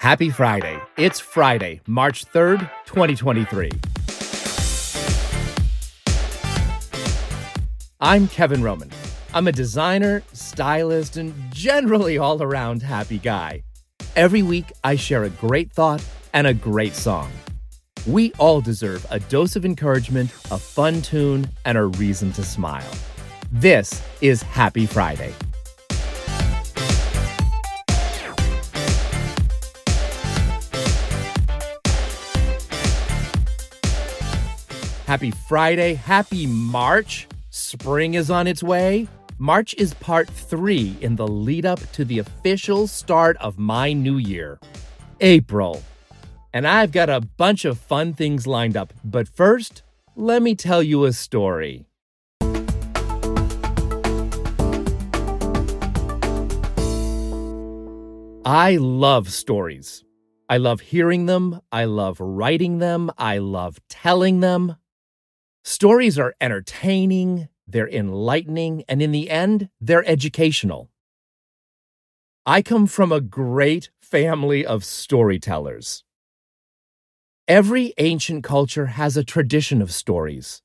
Happy Friday. It's Friday, March 3rd, 2023. I'm Kevin Roman. I'm a designer, stylist, and generally all around happy guy. Every week, I share a great thought and a great song. We all deserve a dose of encouragement, a fun tune, and a reason to smile. This is Happy Friday. Happy Friday. Happy March. Spring is on its way. March is part three in the lead up to the official start of my new year, April. And I've got a bunch of fun things lined up. But first, let me tell you a story. I love stories. I love hearing them. I love writing them. I love telling them. Stories are entertaining, they're enlightening, and in the end, they're educational. I come from a great family of storytellers. Every ancient culture has a tradition of stories.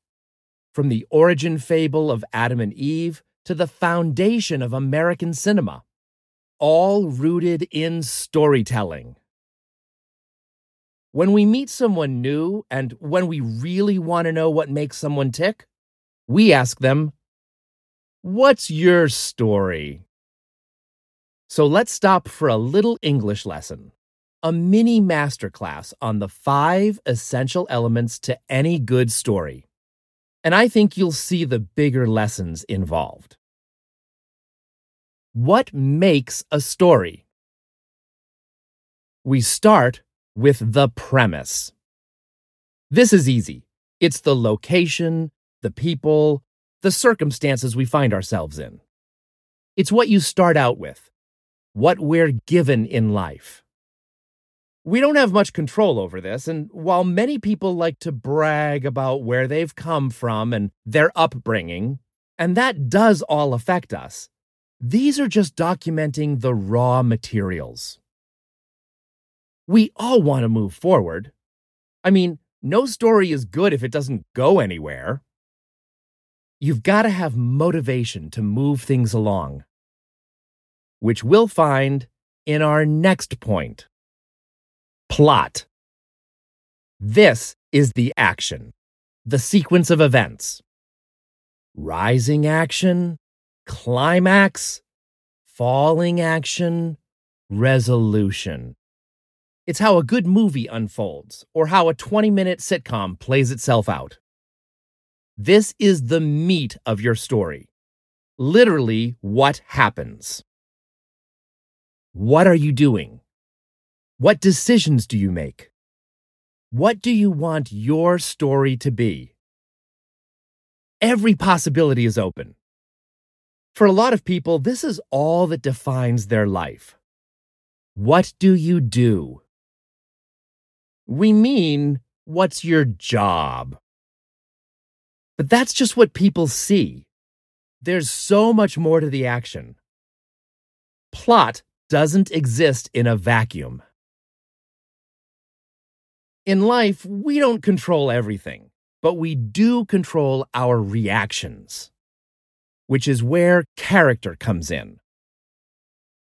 From the origin fable of Adam and Eve to the foundation of American cinema, all rooted in storytelling. When we meet someone new and when we really want to know what makes someone tick, we ask them, What's your story? So let's stop for a little English lesson, a mini masterclass on the five essential elements to any good story. And I think you'll see the bigger lessons involved. What makes a story? We start with the premise. This is easy. It's the location, the people, the circumstances we find ourselves in. It's what you start out with, what we're given in life. We don't have much control over this, and while many people like to brag about where they've come from and their upbringing, and that does all affect us, these are just documenting the raw materials. We all want to move forward. I mean, no story is good if it doesn't go anywhere. You've got to have motivation to move things along, which we'll find in our next point plot. This is the action, the sequence of events. Rising action, climax, falling action, resolution. It's how a good movie unfolds, or how a 20 minute sitcom plays itself out. This is the meat of your story. Literally, what happens. What are you doing? What decisions do you make? What do you want your story to be? Every possibility is open. For a lot of people, this is all that defines their life. What do you do? We mean, what's your job? But that's just what people see. There's so much more to the action. Plot doesn't exist in a vacuum. In life, we don't control everything, but we do control our reactions, which is where character comes in.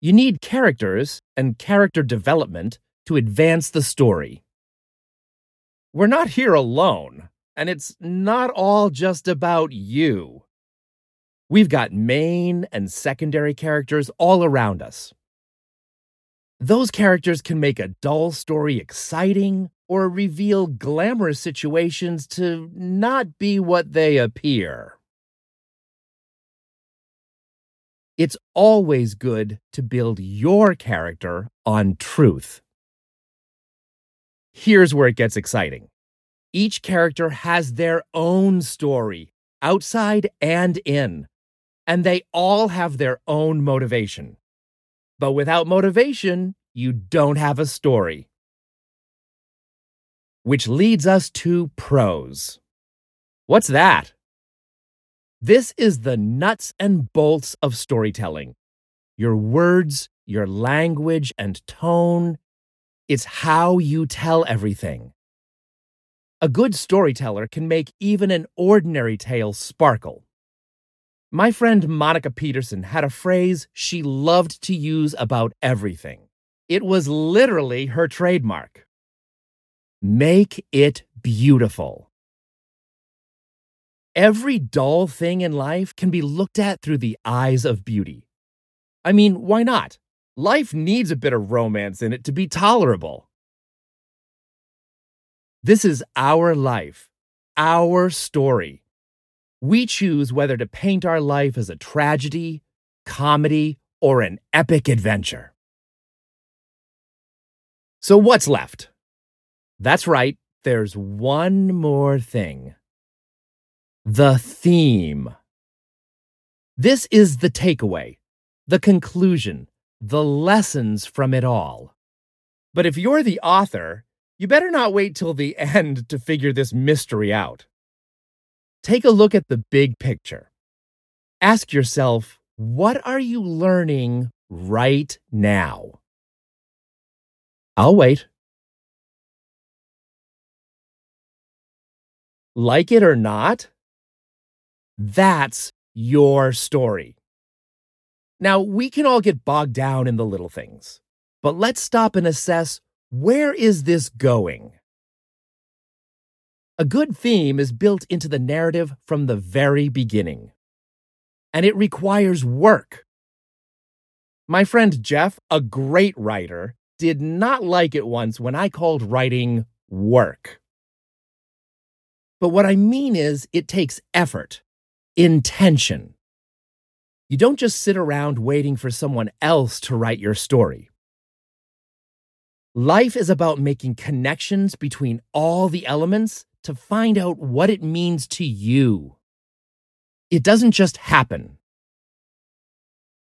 You need characters and character development to advance the story we're not here alone, and it's not all just about you. We've got main and secondary characters all around us. Those characters can make a dull story exciting or reveal glamorous situations to not be what they appear. It's always good to build your character on truth. Here's where it gets exciting. Each character has their own story, outside and in, and they all have their own motivation. But without motivation, you don't have a story. Which leads us to prose. What's that? This is the nuts and bolts of storytelling. Your words, your language and tone, it's how you tell everything. A good storyteller can make even an ordinary tale sparkle. My friend Monica Peterson had a phrase she loved to use about everything. It was literally her trademark. Make it beautiful. Every dull thing in life can be looked at through the eyes of beauty. I mean, why not? Life needs a bit of romance in it to be tolerable. This is our life, our story. We choose whether to paint our life as a tragedy, comedy, or an epic adventure. So, what's left? That's right, there's one more thing the theme. This is the takeaway, the conclusion, the lessons from it all. But if you're the author, you better not wait till the end to figure this mystery out. Take a look at the big picture. Ask yourself, what are you learning right now? I'll wait. Like it or not, that's your story. Now, we can all get bogged down in the little things, but let's stop and assess where is this going? A good theme is built into the narrative from the very beginning, and it requires work. My friend Jeff, a great writer, did not like it once when I called writing work. But what I mean is, it takes effort intention. You don't just sit around waiting for someone else to write your story. Life is about making connections between all the elements to find out what it means to you. It doesn't just happen.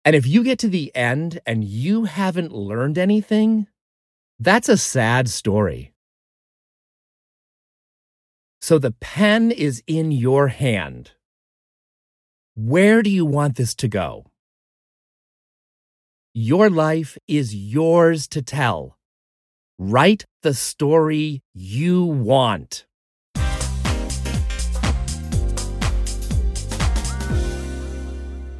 And if you get to the end and you haven't learned anything, that's a sad story. So the pen is in your hand. Where do you want this to go? Your life is yours to tell. Write the story you want.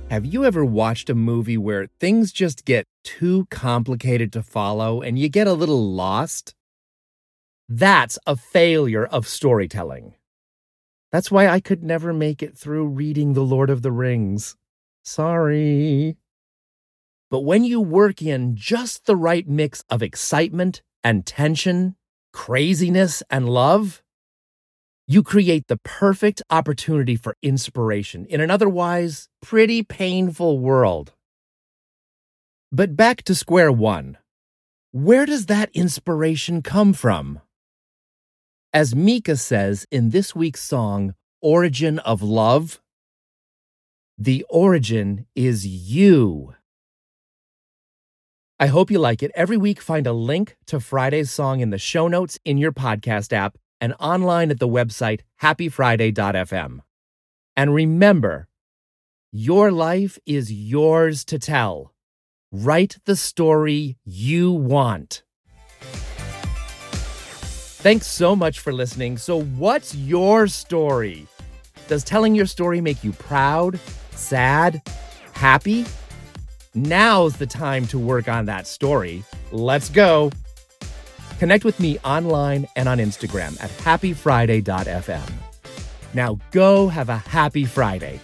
Have you ever watched a movie where things just get too complicated to follow and you get a little lost? That's a failure of storytelling. That's why I could never make it through reading The Lord of the Rings. Sorry. But when you work in just the right mix of excitement and tension, craziness and love, you create the perfect opportunity for inspiration in an otherwise pretty painful world. But back to square one. Where does that inspiration come from? As Mika says in this week's song, Origin of Love, the origin is you. I hope you like it. Every week, find a link to Friday's song in the show notes in your podcast app and online at the website happyfriday.fm. And remember, your life is yours to tell. Write the story you want. Thanks so much for listening. So, what's your story? Does telling your story make you proud, sad, happy? Now's the time to work on that story. Let's go. Connect with me online and on Instagram at happyfriday.fm. Now go have a happy Friday.